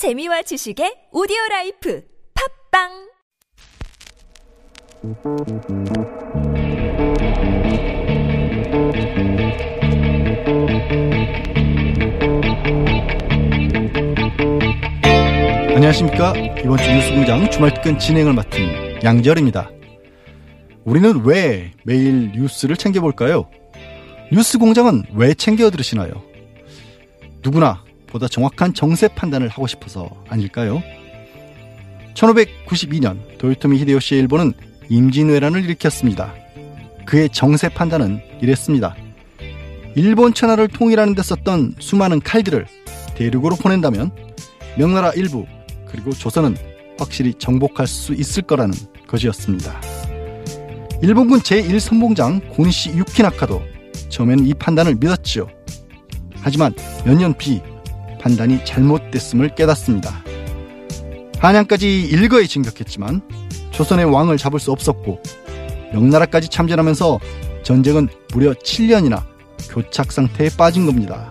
재미와 지식의 오디오 라이프 팟빵 안녕하십니까. 이번 주 뉴스공장 주말특근 진행을 맡은 양지열입니다. 우리는 왜 매일 뉴스를 챙겨볼까요? 뉴스공장은 왜 챙겨 들으시나요? 누구나 보다 정확한 정세 판단을 하고 싶어서 아닐까요? 1592년 도요토미 히데요시의 일본은 임진왜란을 일으켰습니다. 그의 정세 판단은 이랬습니다. 일본 천하를 통일하는 데 썼던 수많은 칼들을 대륙으로 보낸다면 명나라 일부 그리고 조선은 확실히 정복할 수 있을 거라는 것이었습니다. 일본군 제1선봉장 고니시 유키나카도 처음에는 이 판단을 믿었지요. 하지만 몇 년 뒤 판단이 잘못됐음을 깨닫습니다. 한양까지 일거에 진격했지만 조선의 왕을 잡을 수 없었고 명나라까지 참전하면서 전쟁은 무려 7년이나 교착 상태에 빠진 겁니다.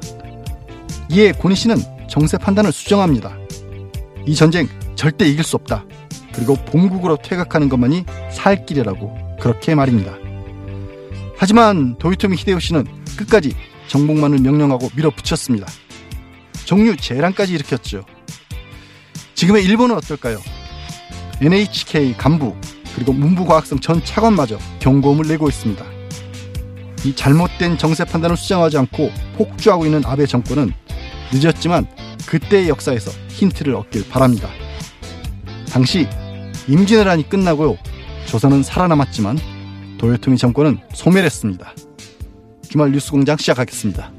이에 고니 씨는 정세 판단을 수정합니다. 이 전쟁 절대 이길 수 없다. 그리고 본국으로 퇴각하는 것만이 살 길이라고 그렇게 말입니다. 하지만 도요토미 히데요시는 끝까지 정복만을 명령하고 밀어붙였습니다. 정류 재란까지 일으켰죠. 지금의 일본은 어떨까요? NHK 간부 그리고 문부과학성 전 차관마저 경고음을 내고 있습니다. 이 잘못된 정세 판단을 수정하지 않고 폭주하고 있는 아베 정권은 늦었지만 그때의 역사에서 힌트를 얻길 바랍니다. 당시 임진왜란이 끝나고요. 조선은 살아남았지만 도요토미 정권은 소멸했습니다. 주말 뉴스공장 시작하겠습니다.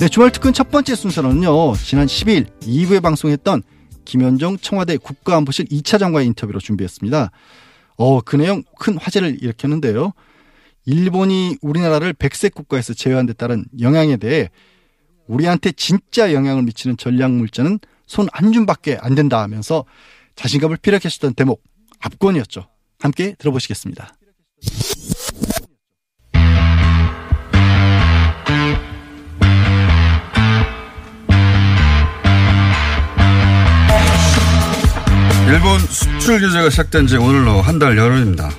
네, 주말 특근 첫 번째 순서는요. 지난 10일 2부에 방송했던 김현정 청와대 국가안보실 2차 장관의 인터뷰로 준비했습니다. 어, 그 내용 큰 화제를 일으켰는데요. 일본이 우리나라를 백색 국가에서 제외한 데 따른 영향에 대해 우리한테 진짜 영향을 미치는 전략 물자는 손 한 줌밖에 안 된다 하면서 자신감을 피력했었던 대목 압권이었죠. 함께 들어보시겠습니다. 일본 수출 규제가 시작된 지 오늘로 한 달 열흘입니다.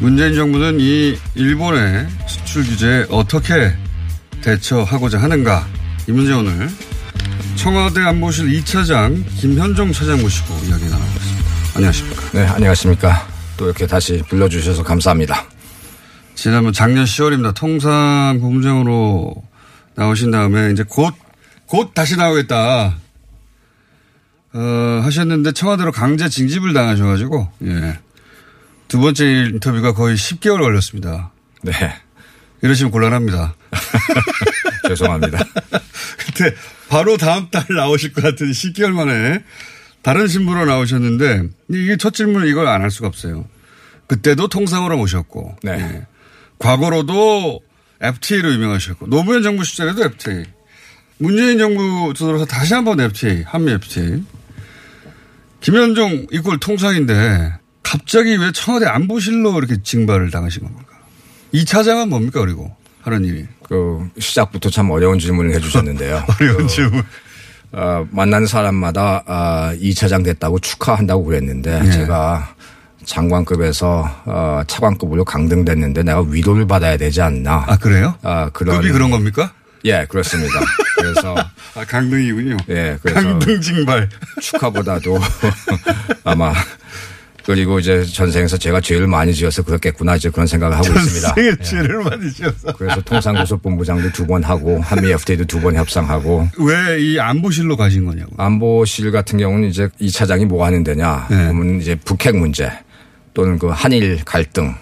문재인 정부는 이 일본의 수출 규제에 어떻게 대처하고자 하는가 이 문제 오늘 청와대 안보실 2차장 김현종 차장 모시고 이야기 나눠보겠습니다. 안녕하십니까. 네, 안녕하십니까. 또 이렇게 다시 불러주셔서 감사합니다. 지난번 작년 10월입니다. 통상고문장으로 나오신 다음에 이제 곧, 곧 다시 나오겠다. 어, 하셨는데 청와대로 강제 징집을 당하셔가지고, 예. 두 번째 인터뷰가 거의 10개월 걸렸습니다. 네. 이러시면 곤란합니다. 죄송합니다. 그때 바로 다음 달 나오실 것 같은 10개월 만에 다른 신부로 나오셨는데 이게 첫 질문은 이걸 안 할 수가 없어요. 그때도 통상으로 모셨고. 네. 예. 과거로도 FTA로 유명하셨고 노무현 정부 시절에도 FTA. 문재인 정부 들어서 다시 한번 FTA, 한미 FTA. 김현종 이꼴 통상인데 갑자기 왜 청와대 안보실로 이렇게 징발을 당하신 겁니까? 이 차장은 뭡니까 그리고 하는 일이? 그 시작부터 참 어려운 질문을 해주셨는데요. 어려운 질문. 어, 만나는 사람마다 아, 2차장 됐다고 축하한다고 그랬는데 예. 제가 장관급에서 어, 차관급으로 강등됐는데 내가 위로를 받아야 되지 않나. 아 그래요? 아, 그런 급이 그런 겁니까? 예, 그렇습니다. 그래서 아 강등이군요. 예, 그래서 강등 징발. 축하보다도 아마 그리고 이제 전생에서 제가 죄를 많이 지어서 그렇겠구나 이제 그런 생각을 하고 있습니다. 예. 죄를 많이 지어서. 그래서 통상고속본부장도 두 번 하고 한미 FTA도 두 번 협상하고 왜 이 안보실로 가신 거냐고. 안보실 같은 경우는 이제 이 차장이 뭐 하는 데냐 네. 보면 이제 북핵 문제 또는 그 한일 갈등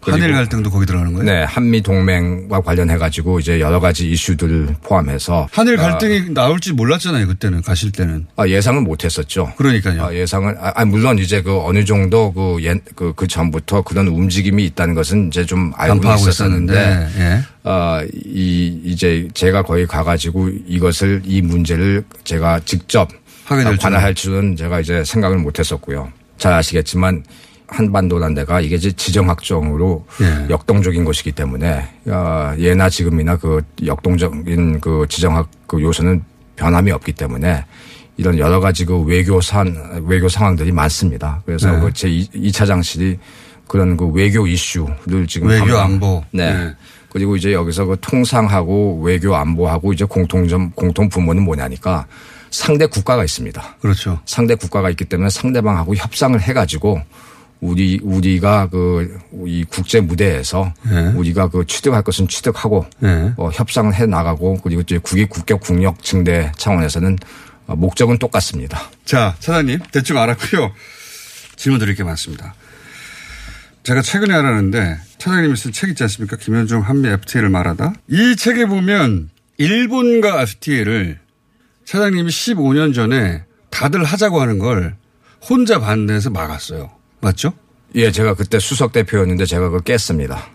한일 갈등도 거기 들어가는 거예요? 네 한미 동맹과 관련해 가지고 이제 여러 가지 이슈들을 포함해서 한일 갈등이 나올지 몰랐잖아요. 그때는 가실 때는. 아, 예상은 못 했었죠. 그러니까요. 아, 예상은 아, 아, 물론 이제 그 어느 정도 그, 옛, 그, 그 전부터 그런 움직임이 있다는 것은 이제 좀 알고 있었었는데. 예. 어, 이 이제 제가 거기 가 가지고 이것을 이 문제를 제가 직접 될 관할할 줄은 제가 이제 생각을 못 했었고요. 잘 아시겠지만 한반도란 데가 이게 지정학적으로 예. 역동적인 것이기 때문에 어, 예나 지금이나 그 역동적인 그 지정학 그 요소는 변함이 없기 때문에 이런 여러 가지 그 외교산 외교 상황들이 많습니다. 그래서 네. 그제 2차 장실이 그런 그 외교 이슈를 지금 외교 안보. 네. 네. 그리고 이제 여기서 그 통상하고 외교 안보하고 이제 공통점 공통 부문은 뭐냐니까 상대 국가가 있습니다. 그렇죠. 상대 국가가 있기 때문에 상대방하고 협상을 해가지고 우리 우리가 그 이 국제 무대에서 네. 우리가 그 취득할 것은 취득하고 네. 어, 협상을 해 나가고 그리고 이제 국익 국격 국력 증대 차원에서는 어, 목적은 똑같습니다. 자, 차장님, 대충 알았고요. 질문 드릴 게 많습니다. 제가 최근에 알았는데, 차장님이 쓴 책 있지 않습니까? 김현중 한미 FTA를 말하다. 이 책에 보면, 일본과 FTA를 차장님이 15년 전에 다들 하자고 하는 걸 혼자 반대해서 막았어요. 맞죠? 예, 제가 그때 수석 대표였는데 제가 그걸 깼습니다.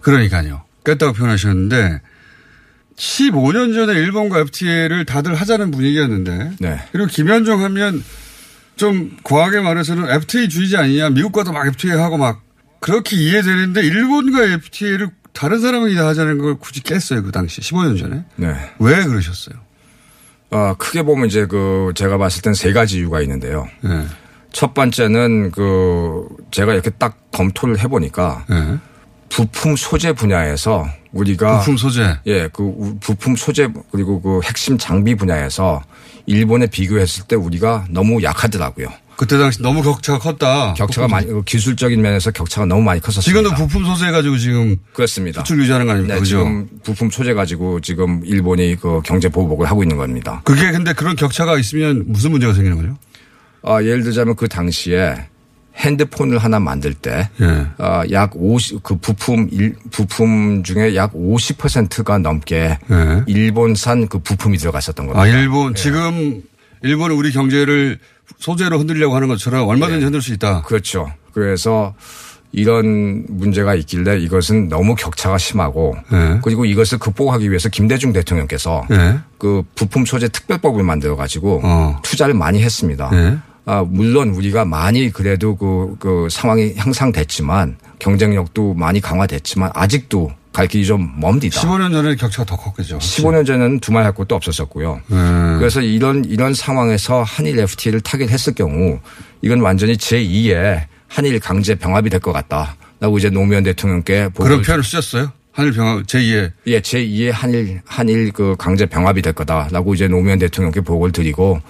그러니까요. 깼다고 표현하셨는데, 15년 전에 일본과 FTA를 다들 하자는 분위기였는데, 네. 그리고 김현종 하면 좀 과하게 말해서는 FTA 주의자 아니냐. 미국과도 막 FTA 하고 막 그렇게 이해되는데 일본과 FTA를 다른 사람이 다 하자는 걸 굳이 깼어요. 그 당시 15년 전에. 네. 왜 그러셨어요? 어, 크게 보면 이제 그 제가 봤을 땐 세 가지 이유가 있는데요. 네. 첫 번째는 그 제가 이렇게 딱 검토를 해보니까 네. 부품 소재 분야에서 우리가 부품 소재. 예, 그 우- 부품 소재 그리고 그 핵심 장비 분야에서 일본에 비교했을 때 우리가 너무 약하더라고요. 그때 당시 너무 격차가 컸다. 격차가 많이 그 기술적인 면에서 격차가 너무 많이 컸었습니다. 지금도 부품 소재 가지고 지금 그렇습니다. 수출 유지하는 거 아닙니까? 네, 그죠? 지금 부품 소재 가지고 지금 일본이 그 경제 보복을 하고 있는 겁니다. 그게 근데 그런 격차가 있으면 무슨 문제가 생기는 거죠? 아, 예를 들자면 그 당시에 핸드폰을 하나 만들 때, 예. 어, 약 50, 그 부품, 일, 부품 중에 약 50%가 넘게 예. 일본산 그 부품이 들어갔었던 겁니다. 아, 일본, 지금 일본은 우리 경제를 소재로 흔들려고 하는 것처럼 얼마든지 흔들 수 있다. 그렇죠. 그래서 이런 문제가 있길래 이것은 너무 격차가 심하고 네. 그리고 이것을 극복하기 위해서 김대중 대통령께서 네. 그 부품 소재 특별법을 만들어 가지고 어. 투자를 많이 했습니다. 네. 아, 물론 우리가 많이 그래도 그, 그 상황이 향상됐지만 경쟁력도 많이 강화됐지만 아직도 갈 길이 좀 멉니다. 15년 전에 격차가 더 컸겠죠. 15년 전에는 두말 할 것도 없었었고요. 네. 그래서 이런 이런 상황에서 한일 FTA를 타결했을 경우 이건 완전히 제2의 한일 강제 병합이 될 것 같다라고 이제 노무현 대통령께 그런 표현을 쓰셨어요? 한일 병합 제2의 예, 제2의 한일 한일 그 강제 병합이 될 거다라고 이제 노무현 대통령께 보고를 드리고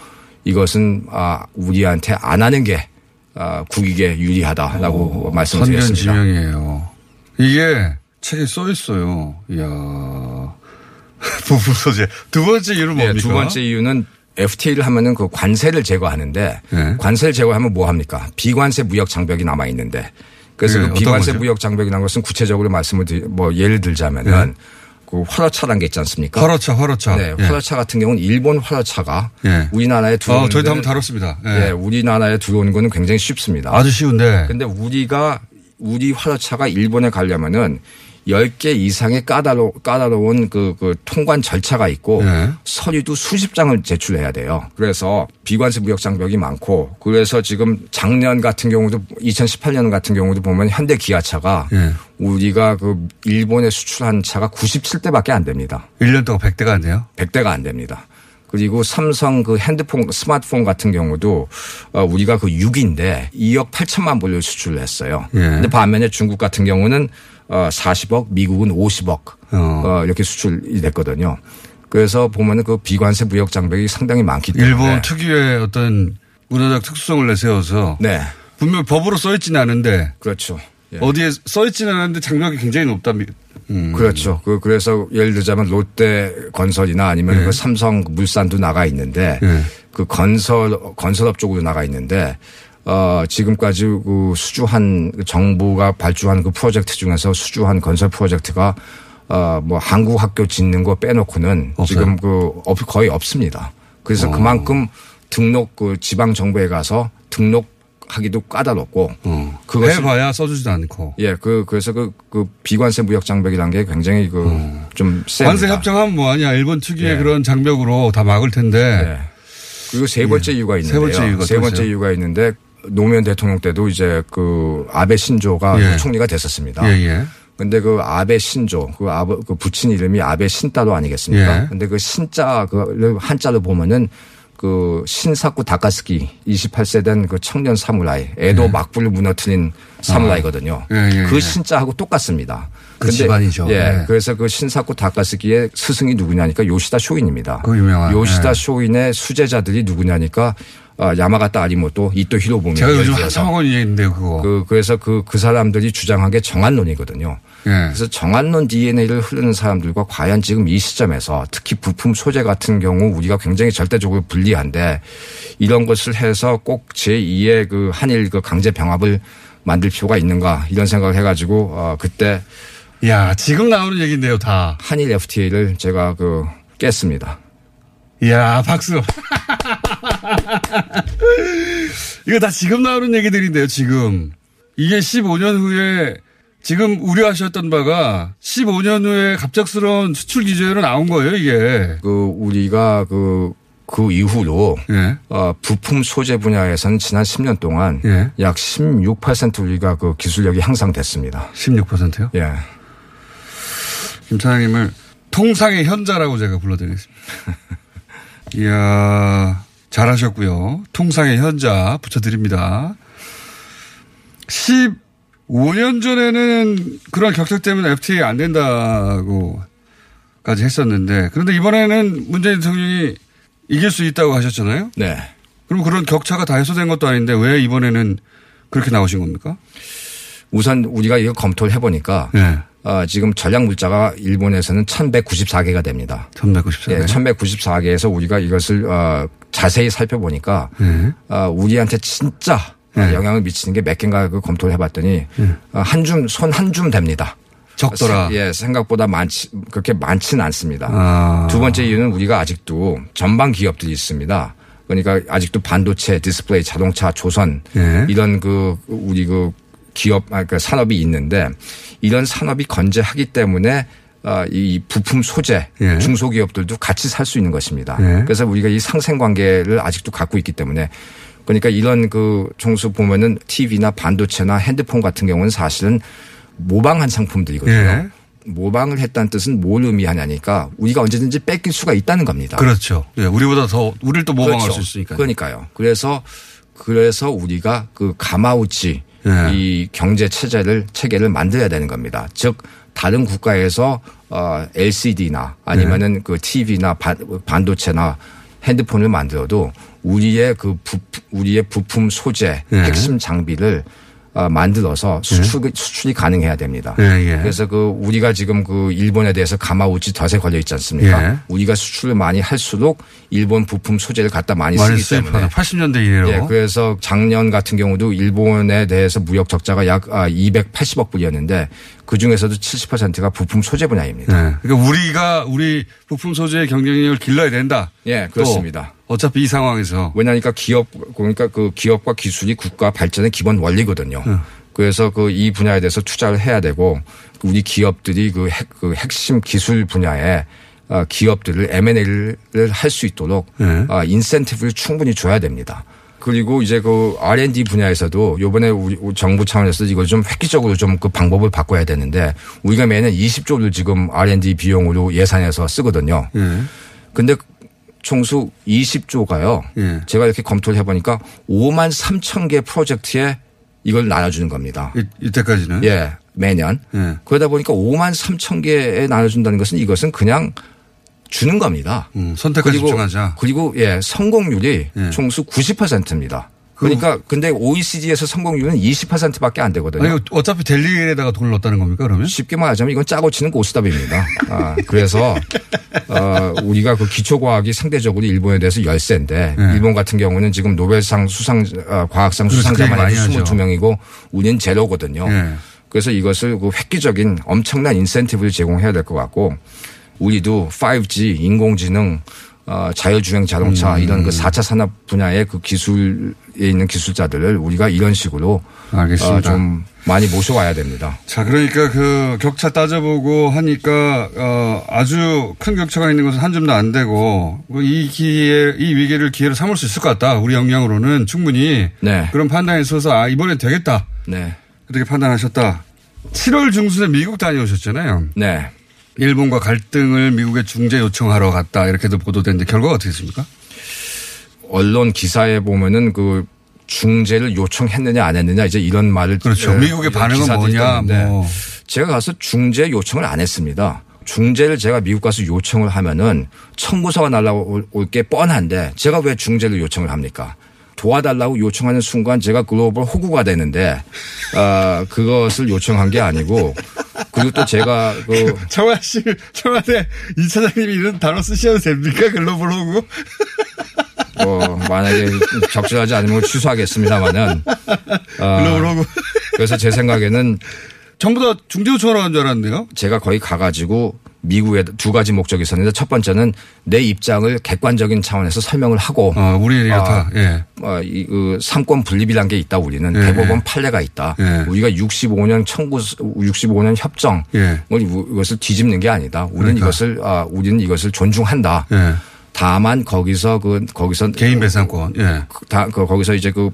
이것은 아 우리한테 안 하는 게 아, 국익에 유리하다라고 말씀을 드렸습니다. 선변지명이에요. 이게 책에 써 있어요. 이야. 부품 소재. 두 번째 이유는 네, 뭡니까? 두 번째 이유는 FTA를 하면은 그 관세를 제거하는데 네. 관세를 제거하면 뭐 합니까? 비관세 무역 장벽이 남아 있는데 그래서 그게 그 비관세? 무역 장벽이라는 것은 구체적으로 말씀을 드리, 뭐 예를 들자면은 그 화로차라는 게 있지 않습니까? 네. 화로차, 화로차. 네, 예. 화로차 같은 경우는 일본 화로차가 예. 우리나라에 들어오는 어, 저희도 데는 한번 다뤘습니다. 예. 예, 우리나라에 들어오는 거는 굉장히 쉽습니다. 아주 쉬운데. 근데 우리가 우리 화로차가 일본에 가려면은 10개 이상의 까다로, 까다로운 그, 그 통관 절차가 있고 네. 서류도 수십 장을 제출해야 돼요. 그래서 비관세 무역 장벽이 많고 그래서 지금 작년 같은 경우도 2018년 같은 경우도 보면 현대 기아차가 예. 우리가 그 일본에 수출한 차가 97대밖에 안 됩니다. 1년 동안 100대가 안 돼요? 100대가 안 됩니다. 그리고 삼성 그 핸드폰, 스마트폰 같은 경우도 어, 우리가 그 6인데 2억 8천만 불을 수출을 했어요. 예. 근데 반면에 중국 같은 경우는 어, 40억, 미국은 50억 어. 어, 이렇게 수출이 됐거든요. 그래서 보면은 그 비관세 무역 장벽이 상당히 많기 때문에 일본 특유의 어떤 문화적 특수성을 내세워서 네, 분명 법으로 써 있지는 않은데 그렇죠. 예. 어디에 써 있지는 않은데 장벽이 굉장히 높다. 음. 그렇죠. 그 그래서 예를 들자면 롯데 건설이나 아니면 그 삼성 물산도 나가 있는데 네. 그 건설 건설업 쪽으로 나가 있는데 어 지금까지 그 수주한 정부가 발주한 그 프로젝트 중에서 수주한 건설 프로젝트가 어뭐 한국 학교 짓는 거 빼놓고는 없어요? 지금 그 없- 거의 없습니다. 그래서 그만큼 등록 그 지방 정부에 가서 등록 하기도 까다롭고 어. 그것을 해봐야 써주지도 않고. 예, 그, 그래서 그, 그 비관세 무역 장벽이라는 게 굉장히 그, 좀 셉니다. 관세 협정하면 뭐하냐. 일본 특유의 네. 그런 장벽으로 다 막을 텐데. 네. 그리고 세 번째 이유가 있는데요. 번째 이유가 또세 번째. 이유가 있는데 노무현 대통령 때도 이제 그 아베 신조가 예. 총리가 됐었습니다. 예, 예. 근데 그 아베 신조, 그 아버, 그 붙인 이름이 아베 신따로 아니겠습니까? 예. 근데 그 신자, 그 한자로 보면은 그 신사쿠 다카스키 28세 된 그 청년 사무라이, 에도 막부를 무너뜨린 사무라이거든요. 예, 예, 그 예. 신자하고 똑같습니다. 그 집안이죠. 예. 예. 그래서 그 신사쿠 다카스키의 스승이 누구냐니까 요시다 쇼인입니다. 그 유명한, 요시다 예. 쇼인의 수제자들이 누구냐니까 아, 야마가타 아리모토, 이토 히로부미. 제가 요즘 한참 하고 있는데요, 그거. 그, 그래서 그, 그 사람들이 주장한 게 정한론이거든요. 예. 그래서 정한론 DNA를 흐르는 사람들과 과연 지금 이 시점에서 특히 부품 소재 같은 경우 우리가 굉장히 절대적으로 불리한데 이런 것을 해서 꼭 제2의 그 한일 그 강제 병합을 만들 필요가 있는가 이런 생각을 해가지고 어, 그때 야, 지금 나오는 얘기인데요, 다. 한일 FTA를 제가 그 깼습니다. 이야, 박수. 이거 다 지금 나오는 얘기들인데요, 지금. 이게 15년 후에 지금 우려하셨던 바가 15년 후에 갑작스러운 수출 규제로 나온 거예요, 이게. 그 우리가 그, 그 이후로 예. 어, 부품 소재 분야에서는 지난 10년 동안 예. 약16% 우리가 그 기술력이 향상됐습니다. 16%요? 예. 김 차장님을 통상의 현자라고 제가 불러드리겠습니다. 이야, 잘하셨고요. 통상의 현자 붙여드립니다. 15년 전에는 그런 격차 때문에 FTA 안 된다고까지 했었는데 그런데 이번에는 문재인 대통령이 이길 수 있다고 하셨잖아요. 네. 그럼 그런 격차가 다 해소된 것도 아닌데 왜 이번에는 그렇게 나오신 겁니까? 우선 우리가 이거 검토를 해보니까 네. 어, 지금 전략 물자가 일본에서는 1194개가 됩니다. 1194. 예, 1194개에서 우리가 이것을 어, 자세히 살펴보니까 네. 어, 우리한테 진짜 어, 네. 영향을 미치는 게 몇 개인가 그 검토를 해봤더니 어, 한 줌, 손 한 줌 됩니다. 적더라. 예, 생각보다 많지, 그렇게 많지는 않습니다. 아. 두 번째 이유는 우리가 아직도 전방 기업들이 있습니다. 그러니까 아직도 반도체, 디스플레이, 자동차, 조선 예. 이런 그 우리 그 기업, 아, 그 산업이 있는데 이런 산업이 건재하기 때문에 어, 이 부품 소재 예. 중소기업들도 같이 살 수 있는 것입니다. 예. 그래서 우리가 이 상생 관계를 아직도 갖고 있기 때문에 그러니까 이런 그 종수 보면은 TV나 반도체나 핸드폰 같은 경우는 사실은 모방한 상품들이거든요. 예. 모방을 했다는 뜻은 뭘 의미하냐니까 우리가 언제든지 뺏길 수가 있다는 겁니다. 그렇죠. 예, 우리보다 더 우리를 또 모방할 그렇죠. 수 있으니까. 그러니까요. 그래서 그래서 우리가 그 가마우치 예. 이 경제 체제를 체계를 만들어야 되는 겁니다. 즉 다른 국가에서 어 LCD나 아니면은 그 TV나 반, 반도체나 핸드폰을 만들어도 우리의 그 부, 우리의 부품 소재 예. 핵심 장비를 어, 만들어서 수출 수출이 가능해야 됩니다. 예, 예. 그래서 그 우리가 지금 그 일본에 대해서 가마우치 덫에 걸려 있지 않습니까? 예. 우리가 수출을 많이 할수록 일본 부품 소재를 갖다 많이 많이 쓰기 때문에 수입하는 80년대 이래로. 예, 그래서 작년 같은 경우도 일본에 대해서 무역 적자가 약 아, 280억 불이었는데 그 중에서도 70%가 부품 소재 분야입니다. 예. 그러니까 우리가 우리 부품 소재의 경쟁력을 길러야 된다. 예, 또 그렇습니다. 어차피 이 상황에서 왜냐하니까 기업 그러니까 그 기업과 기술이 국가 발전의 기본 원리거든요. 네. 그래서 그 이 분야에 대해서 투자를 해야 되고 우리 기업들이 그, 핵, 그 핵심 기술 분야에 어, 기업들을 M&A를 할 수 있도록 네. 어, 인센티브를 충분히 줘야 됩니다. 그리고 이제 그 R&D 분야에서도 요번에 우리 정부 차원에서 이걸 좀 획기적으로 좀 그 방법을 바꿔야 되는데 우리가 매년 20조를 지금 R&D 비용으로 예산해서 쓰거든요. 예. 근데 총수 20조가요. 예. 제가 이렇게 검토를 해보니까 5만 3천 개 프로젝트에 이걸 나눠주는 겁니다. 이, 이때까지는. 예, 매년. 예. 그러다 보니까 5만 3천 개에 나눠준다는 것은 이것은 그냥 주는 겁니다. 음, 선택까지 집중하자. 그리고 예, 성공률이 예. 총수 90%입니다. 그러니까 근데 OECD에서 성공률은 20%밖에 안 되거든요. 아니, 어차피 될 일에다가 돈을 넣었다는 겁니까, 그러면? 쉽게 말하자면 이건 짜고 치는 고스톱입니다. 아, 그래서 어, 우리가 그 기초과학이 상대적으로 일본에 대해서 열세인데 네. 일본 같은 경우는 지금 노벨상 수상 어, 과학상. 수상자만 해도 하죠. 22명이고 우리는 제로거든요. 예. 그래서 이것을 그 획기적인 엄청난 인센티브를 제공해야 될 것 같고 우리도 5G 인공지능 어, 자율주행 자동차 음. 이런 그 4차 산업 분야의 그 기술에 있는 기술자들을 우리가 이런 식으로 알겠습니다. 어, 좀 많이 모셔와야 됩니다. 자, 그러니까 그 격차 따져보고 하니까 어 아주 큰 격차가 있는 것은 한 줌도 안 되고 그이 기회, 이 위기를 기회로 삼을 수 있을 것 같다. 우리 역량으로는 충분히 네. 그런 판단에 있어서 아 이번엔 되겠다. 네. 그렇게 판단하셨다. 7월 중순에 미국 다녀오셨잖아요. 네. 일본과 갈등을 미국에 중재 요청하러 갔다 이렇게도 보도됐는데 결과가 어떻게 됐습니까? 언론 기사에 보면은 그 중재를 요청했느냐 안 했느냐 이제 이런 말을 그렇죠. 에, 미국의 반응은 뭐냐, 뭐. 제가 가서 중재 요청을 안 했습니다. 중재를 제가 미국 가서 요청을 하면은 청구서가 날라올 게 뻔한데 제가 왜 중재를 요청을 합니까? 도와달라고 요청하는 순간 제가 글로벌 호구가 되는데 어, 그것을 요청한 게 아니고 그리고 또 제가 그 청와대 씨, 청와대 이 차장님이 이런 단어 쓰셔도 됩니까? 글로벌 호구? 뭐 만약에 적절하지 않으면 취소하겠습니다만은 어, 글로벌 호구. 그래서 제 생각에는 전부 다 중재 요청하러 간 줄 알았는데요. 제가 거기 가가지고 미국에 두 가지 목적이 있었는데 첫 번째는 내 입장을 객관적인 차원에서 설명을 하고 어, 우리 이렇다. 아, 예. 어, 이, 그, 삼권 분립이란 게 있다, 우리는. 예, 대법원 예. 판례가 있다. 예. 우리가 65년 청구, 65년 협정. 예. 을 이것을 뒤집는 게 아니다. 우리는 그러니까. 이것을, 아, 우리는 이것을 존중한다. 예. 다만 거기서 그, 거기서. 개인 배상권. 예. 그 다, 그, 거기서 이제 그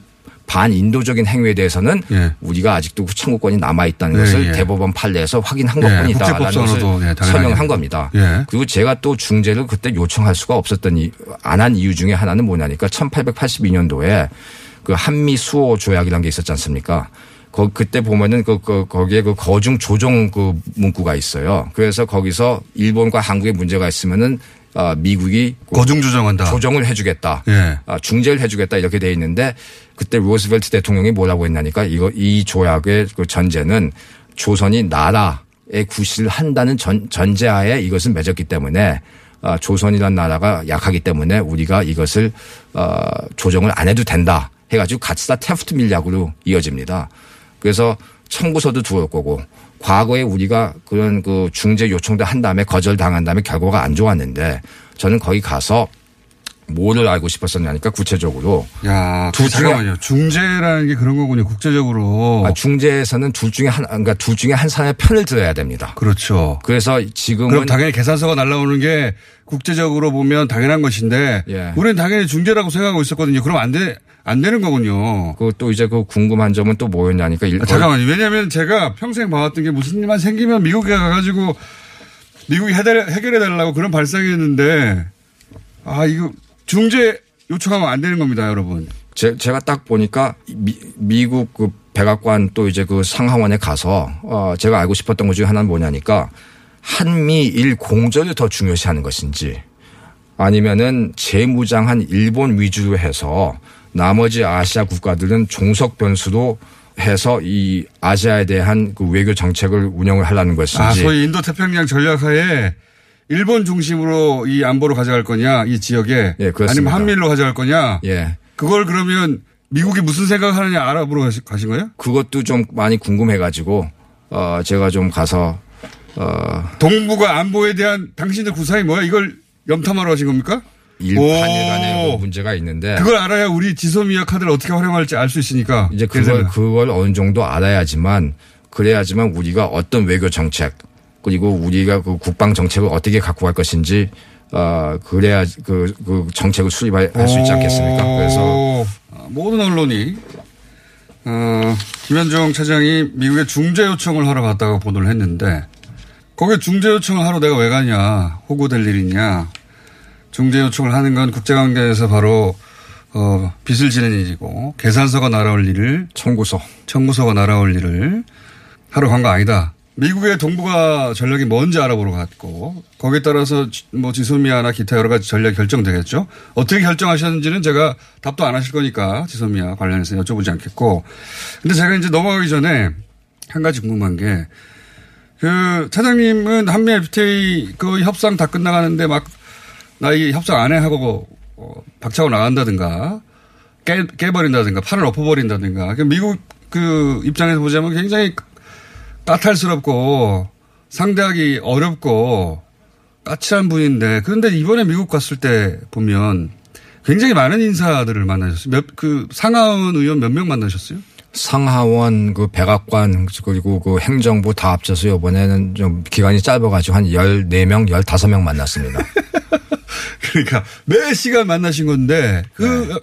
반인도적인 행위에 대해서는 예. 우리가 아직도 그 청구권이 남아 있다는 예, 것을 예. 대법원 판례에서 확인한 예, 것뿐이다라는 국제법상으로도, 것을 예. 설명한 겁니다. 예. 그리고 제가 또 중재를 그때 요청할 수가 없었던 안 한 이유 중에 하나는 뭐냐니까 1882년도에 그 한미 수호 조약이라는 게 있었지 않습니까? 거, 그때 보면은 그, 그, 거기에 그 거중 조정 그 문구가 있어요. 그래서 거기서 일본과 한국에 문제가 있으면은 어, 미국이 그 거중 조정한다. 조정을 해주겠다. 예. 아, 중재를 해주겠다 이렇게 돼 있는데 그때 로스벨트 대통령이 뭐라고 했나니까 이거 이 조약의 그 전제는 조선이 나라의 구실을 한다는 전, 전제하에 이것을 맺었기 때문에 아, 조선이란 나라가 약하기 때문에 우리가 이것을 어, 조정을 안 해도 된다 해가지고 가츠다 테프트 밀약으로 이어집니다. 그래서 청구서도 두을 거고 과거에 우리가 그런 그 중재 요청도 한 다음에 거절당한 다음에 결과가 안 좋았는데 저는 거기 가서 뭐를 알고 싶었었냐니까 구체적으로 야, 두두 중에- 잠깐만요. 중재라는 게 그런 거군요. 국제적으로. 아, 중재에서는 둘 중에 한 그러니까 둘 중에 한 사람의 편을 들어야 됩니다. 그렇죠. 그래서 지금은 그럼 당연히 계산서가 날라오는 게 국제적으로 보면 당연한 것인데 예. 우리는 당연히 중재라고 생각하고 있었거든요. 그럼 안 돼, 안 되는 거군요. 그 또 이제 그 궁금한 점은 또 뭐였냐니까 일- 아, 잠깐만요. 왜냐하면 제가 평생 봐왔던 게 무슨 일만 생기면 미국에 가가지고 미국이 해결, 해결해달라고 그런 발상이었는데 아, 이거 중재 요청하면 안 되는 겁니다, 여러분. 제, 제가 딱 보니까 미, 미국 그 백악관 또 이제 그 상하원에 가서 어 제가 알고 싶었던 것 중에 하나는 뭐냐니까 한미일 공조를 더 중요시하는 것인지 아니면은 재무장한 일본 위주로 해서 나머지 아시아 국가들은 종속 변수로 해서 이 아시아에 대한 그 외교 정책을 운영을 하려는 것인지 아, 소위 인도 태평양 전략하에 일본 중심으로 이 안보로 가져갈 거냐, 이 지역에. 예, 그렇습니다. 아니면 한미일로 가져갈 거냐. 예. 그걸 그러면 미국이 무슨 생각을 하느냐 알아보러 가신 거예요? 그것도 좀 많이 궁금해가지고 어 제가 좀 가서 어 동북아 안보에 대한 당신들 구상이 뭐야? 이걸 염탐하러 가신 겁니까? 오. 그 문제가 있는데 그걸 알아야 우리 지소미아 카드를 어떻게 활용할지 알 수 있으니까. 이제 그걸. 그걸 어느 정도 알아야지만 그래야지만 우리가 어떤 외교 정책 그리고 우리가 그 국방 정책을 어떻게 갖고 갈 것인지 어 그래야 그, 그 정책을 수립할 수 있지 않겠습니까? 그래서 오. 어, 모든 언론이 어, 김현종 차장이 미국에 중재 요청을 하러 갔다가 보도를 했는데 거기에 중재 요청을 하러 내가 왜 가냐 호구될 일이냐 중재 요청을 하는 건 국제관계에서 바로 어, 빚을 지는 일이고 계산서가 날아올 일을 청구서 청구서가 날아올 일을 하러 간 거 아니다. 미국의 동북아 전략이 뭔지 알아보러 갔고 거기에 따라서 지- 뭐 지소미아나 기타 여러 가지 전략이 결정되겠죠. 어떻게 결정하셨는지는 제가 답도 안 하실 거니까 지소미아 관련해서 여쭤보지 않겠고. 근데 제가 이제 넘어가기 전에 한 가지 궁금한 게 그 차장님은 한미 FTA 그 협상 다 끝나가는데 막 나 이 협상 안 해 하고 어, 박차고 나간다든가 깨, 깨버린다든가 팔을 엎어버린다든가 그 미국 그 입장에서 보자면 굉장히 까탈스럽고 상대하기 어렵고 까칠한 분인데 그런데 이번에 미국 갔을 때 보면 굉장히 많은 인사들을 만나셨어요. 몇, 그 상하원 의원 몇 명 만나셨어요? 상하원 그 백악관 그리고 그 행정부 다 합쳐서 이번에는 좀 기간이 짧아가지고 한 14명, 15명 만났습니다. 그러니까 매 시간 만나신 건데 그, 네.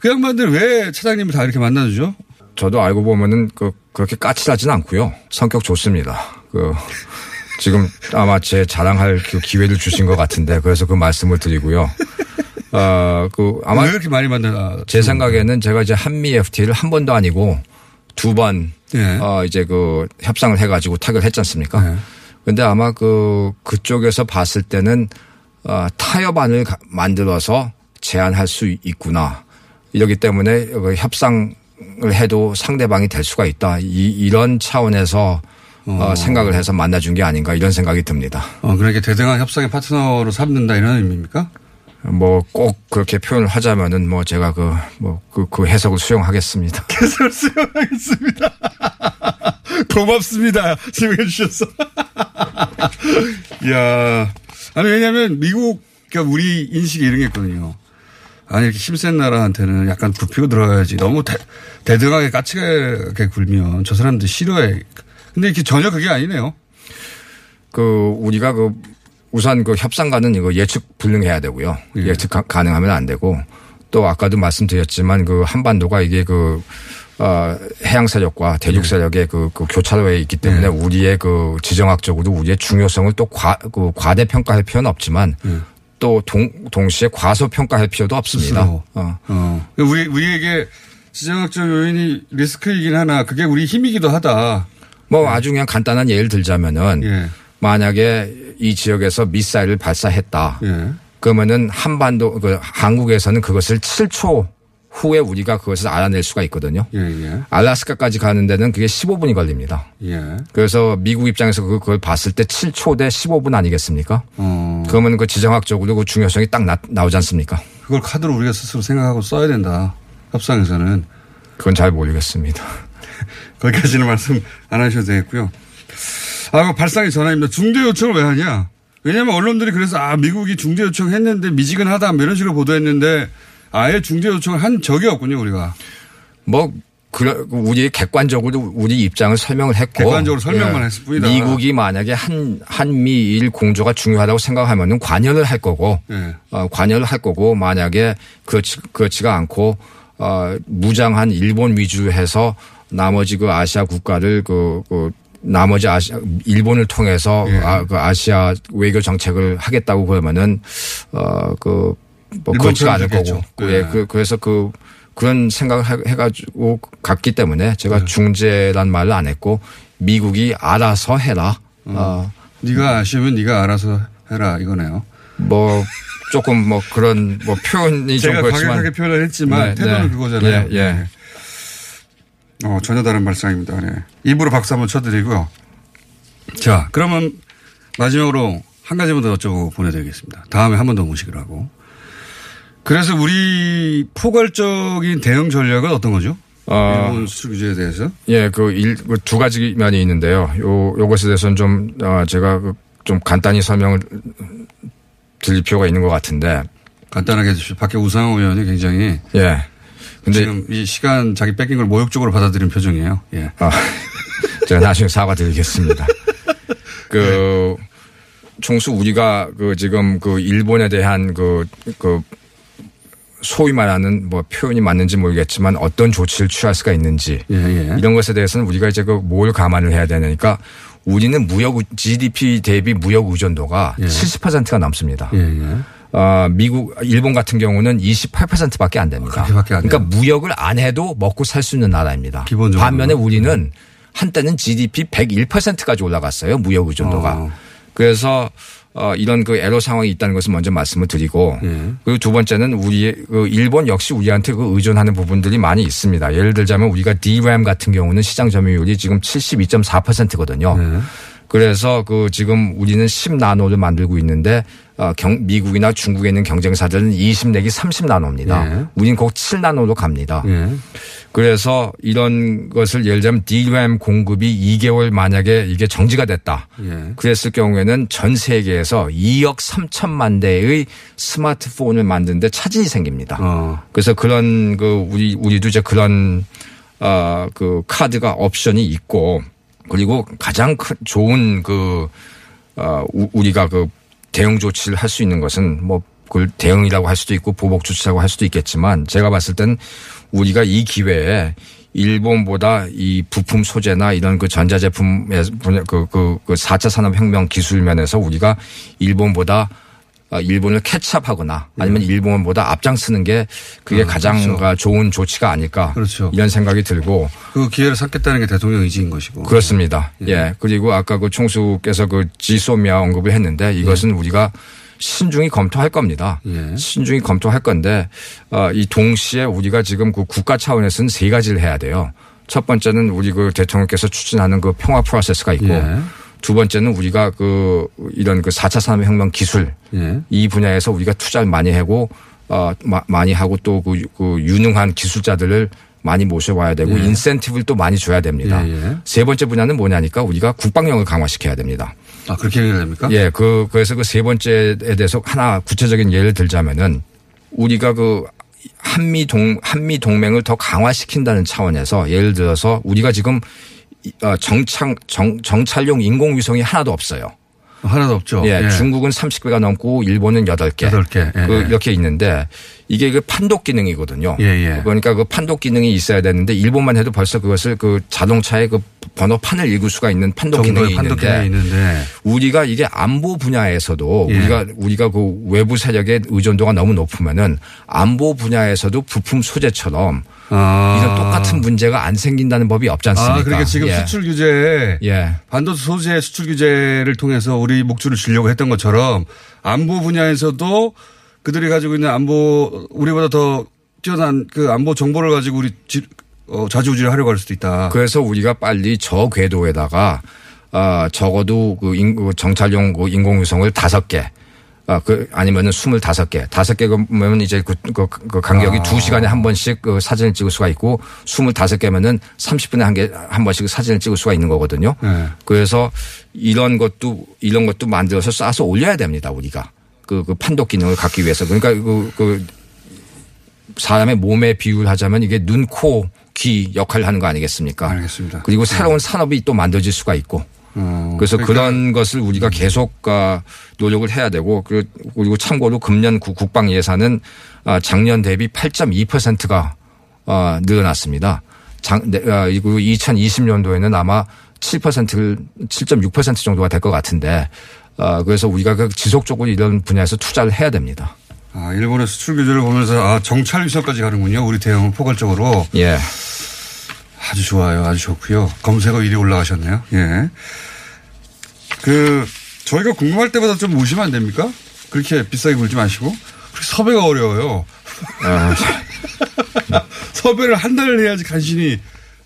그 양반들 왜 차장님을 다 이렇게 만나주죠? 저도 알고 보면은 그 그렇게 까칠하진 않고요. 성격 좋습니다. 그 지금 아마 제 자랑할 그 기회를 주신 것 같은데 그래서 그 말씀을 드리고요. 어그 아마 왜 이렇게 많이 만나? 제 생각에는 제가 이제 한미 FTA를 한 번도 아니고 두 번, 네. 어, 이제 그 협상을 해가지고 타결 했지 않습니까? 네. 근데 아마 그, 그쪽에서 봤을 때는, 어, 타협안을 가- 만들어서 제안할 수 있구나. 이러기 때문에 그 협상을 해도 상대방이 될 수가 있다. 이, 이런 차원에서 어, 생각을 해서 만나준 게 아닌가 이런 생각이 듭니다. 어, 그러니까 대등한 협상의 파트너로 삼는다 이런 의미입니까? 뭐 꼭 그렇게 표현을 하자면은 뭐 제가 그, 뭐 그, 그 해석을 수용하겠습니다. 해설 수용하겠습니다. 고맙습니다. 수용해 주셔서. 이야. 아니, 왜냐면 미국, 그러니까 우리 인식이 이런 게 있거든요. 아니, 이렇게 힘센 나라한테는 약간 굽히고 들어가야지. 너무 대, 대등하게 까칠하게 굴면 저 사람들 싫어해. 근데 이렇게 전혀 그게 아니네요. 그 우리가 그 우선 그 협상가는 이거 예측 불능해야 되고요. 예. 가- 가능하면 안 되고 또 아까도 말씀드렸지만 그 한반도가 이게 그 어, 해양 세력과 대륙 예. 세력의 그, 그 교차로에 있기 때문에 우리의 그 지정학적으로 우리의 중요성을 또 과, 그 과대평가할 필요는 없지만 예. 또 동, 동시에 과소평가할 필요도 없습니다. 어. 어. 우리, 우리에게 지정학적 요인이 리스크이긴 하나 그게 우리 힘이기도 하다. 뭐 아주 그냥 간단한 예를 들자면은 예. 만약에 이 지역에서 미사일을 발사했다. 예. 그러면은 한반도 그 한국에서는 그것을 7초 후에 우리가 그것을 알아낼 수가 있거든요. 예, 예. 알라스카까지 가는 데는 그게 15분이 걸립니다. 예. 그래서 미국 입장에서 그- 그걸 봤을 때 7초 대 15분 아니겠습니까? 어. 그러면 그 지정학적으로 그 중요성이 딱 나, 나오지 않습니까? 그걸 카드로 우리가 스스로 생각하고 써야 된다. 협상에서는. 그건 잘 모르겠습니다. 거기까지는 말씀 안 하셔도 되겠고요. 아, 그 발상의 전화입니다. 중대 요청을 왜 하냐? 왜냐하면 언론들이 그래서 아 미국이 중대 요청 했는데 미지근하다 뭐 이런 식으로 보도했는데 아예 중대 요청을 한 적이 없군요 우리가. 뭐 그, 우리 객관적으로 우리 입장을 설명을 했고. 예. 객관적으로 설명만 했을 뿐이다. 미국이 만약에 한, 한미일 공조가 중요하다고 생각하면은 관여를 할 거고. 예. 어, 관여를 할 거고 만약에 그렇지, 그렇지가 않고 어, 무장한 일본 위주해서 나머지 그 아시아 국가를 그, 그 나머지 아시아 일본을 통해서 예. 아, 그 아시아 외교 정책을 하겠다고 그러면은 어그 뭐 그렇지가 않을 거고. 예. 네. 그, 그래서 그 그런 생각을 해- 해가지고 갔기 때문에 네. 제가 중재란 말을 안 했고 미국이 알아서 해라. 음. 어, 네가 아시면 네가 알아서 해라 이거네요. 뭐 조금 뭐 그런 뭐 표현이 좀 제가 그렇지만 과격하게 표현을 했지만 네, 태도는 네. 그거잖아요. 예, 예. 네. 어, 전혀 다른 발상입니다. 네. 입으로 박수 한번 쳐드리고요. 자, 그러면 마지막으로 한 가지만 더 여쭤보고 보내드리겠습니다. 다음에 한 번 더 모시기로 하고. 그래서 우리 포괄적인 대응 전략은 어떤 거죠? 어, 일본 수출 규제에 대해서? 예, 그 일, 그두 가지 면이 있는데요. 요, 요것에 대해서는 좀, 어, 제가 그좀 간단히 설명을 드릴 필요가 있는 것 같은데, 간단하게 해주십시오. 밖에 우상호 의원이 굉장히 예. 근데, 지금 이 시간 자기 뺏긴 걸 모욕적으로 받아들인 표정이에요. 예. 아, 제가 나중에 사과드리겠습니다. 그, 총수 우리가 그 지금 그 일본에 대한 그, 그, 소위 말하는 뭐 표현이 맞는지 모르겠지만 어떤 조치를 취할 수가 있는지 예, 예. 이런 것에 대해서는 우리가 이제 그 뭘 감안을 해야 되니까 우리는 무역 의- GDP 대비 무역 의존도가 예. 70%가 넘습니다. 어, 미국, 일본 같은 경우는 28%밖에 안 됩니다. 그렇게밖에 안 그러니까 무역을 안 해도 먹고 살 수 있는 나라입니다. 기본적으로. 반면에 우리는 한때는 GDP 101%까지 올라갔어요. 무역 의존도가. 어. 그래서 어, 이런 그 에러 상황이 있다는 것을 먼저 말씀을 드리고 예. 그리고 두 번째는 우리 그 일본 역시 우리한테 그 의존하는 부분들이 많이 있습니다. 예를 들자면 우리가 DRAM 같은 경우는 시장 점유율이 지금 72.4%거든요. 네. 그래서 그 지금 우리는 10나노를 만들고 있는데 어, 경, 미국이나 중국에 있는 경쟁사들은 20 내기 30나노입니다. 예. 우리는 곧 7나노로 갑니다. 예. 그래서 이런 것을 예를 들면 DRAM 공급이 2개월 만약에 이게 정지가 됐다. 예. 그랬을 경우에는 전 세계에서 2억 3천만 대의 스마트폰을 만드는데 차질이 생깁니다. 어. 그래서 그런 그 우리 우리도 이제 그런 어그 카드가 옵션이 있고 그리고 가장 큰 좋은 그 어, 우- 우리가 그 대응 조치를 할 수 있는 것은 뭐 그걸 대응이라고 할 수도 있고 보복 조치라고 할 수도 있겠지만 제가 봤을 땐 우리가 이 기회에 일본보다 이 부품 소재나 이런 그 전자제품의 그, 그, 그 4차 산업혁명 기술 면에서 우리가 일본보다 아, 일본을 캐치업하거나 아니면 일본보다 앞장서는 게 그게 아, 가장 그렇죠. 좋은 조치가 아닐까 그렇죠. 이런 생각이 들고 그 기회를 삼겠다는 게 대통령 의지인 것이고. 그렇습니다. 예. 그리고 아까 그 총수께서 그 지소미아 언급을 했는데 이것은 우리가 신중히 검토할 겁니다. 예. 신중히 검토할 건데 어, 이 동시에 우리가 지금 그 국가 차원에서는 세 가지를 해야 돼요. 첫 번째는 우리 그 대통령께서 추진하는 그 평화 프로세스가 있고 예. 두 번째는 우리가 그 이런 그 4차 산업혁명 기술 예. 이 분야에서 우리가 투자를 많이 하고 어 마- 많이 하고 또그 유능한 기술자들을 많이 모셔와야 되고 예. 인센티브를 또 많이 줘야 됩니다. 예, 예. 세 번째 분야는 뭐냐니까 우리가 국방력을 강화시켜야 됩니다. 아, 그렇게 얘기가 됩니까? 예, 그 그래서 그 세 번째에 대해서 하나 구체적인 예를 들자면은 우리가 그 한미 동 한미 동맹을 더 강화시킨다는 차원에서 예를 들어서 우리가 지금 정착 정, 정찰용 인공위성이 하나도 없어요. 하나도 없죠. 예, 중국은 30개가 넘고 일본은 8개. 8개. 예, 그 예. 이렇게 있는데 이게 그 판독 기능이거든요. 예, 예. 그러니까 그 판독 기능이 있어야 되는데 일본만 해도 벌써 그것을 그 자동차의 그 번호판을 읽을 수가 있는 판독 기능이 판독 있는데 기능이 있는데. 우리가 이게 안보 분야에서도 예. 우리가 우리가 그 외부 세력의 의존도가 너무 높으면은 안보 분야에서도 부품 소재처럼 아. 이런 똑같은 문제가 안 생긴다는 법이 없지 않습니까? 아, 그러니까 지금 예. 수출 규제에 예. 반도체 소재 수출 규제를 통해서 우리 목줄을 주려고 했던 것처럼 안보 분야에서도 그들이 가지고 있는 안보 우리보다 더 뛰어난 그 안보 정보를 가지고 우리 지, 어, 자주우지를 하려고 할 수도 있다. 그래서 우리가 빨리 저 궤도에다가 어, 적어도 그 인, 그 정찰용 그 인공위성을 다섯 개. 아, 그, 아니면은 스물다섯 개. 다섯 개 그러면 이제 그, 그, 그 간격이 아. 두 시간에 한 번씩 그 사진을 찍을 수가 있고 스물다섯 개면은 30분에 한 개, 한 번씩 사진을 찍을 수가 있는 거거든요. 네. 그래서 이런 것도, 이런 것도 만들어서 쏴서 올려야 됩니다, 우리가. 그, 그 판독 기능을 갖기 위해서. 그러니까 그, 그 사람의 몸에 비유를 하자면 이게 눈, 코, 귀 역할을 하는 거 아니겠습니까? 알겠습니다. 그리고 새로운 산업이 또 만들어질 수가 있고. 어, 그래서 그 그러니까 런 것을 우리가 계속 어, 노력을 해야 되고 그- 그리고 참고로 금년 구- 국방 예산은 어, 작년 대비 8.2%가 어, 늘어났습니다. 장, 네, 어, 그리고 2020년도에는 아마 7%를 7.6% 정도가 될 것 같은데 어, 그래서 우리가 그 지속적으로 이런 분야에서 투자를 해야 됩니다. 아, 일본의 수출 규제를 보면서 아, 정찰 위성까지 가는군요. 우리 대응은 포괄적으로. 예. 아주 좋아요. 아주 좋고요. 검색어 1위 올라가셨네요. 예. 그 저희가 궁금할 때마다 좀 모시면 안 됩니까? 그렇게 비싸게 굴지 마시고. 그렇게 섭외가 어려워요. 어, 섭외를 한 달을 해야지 간신히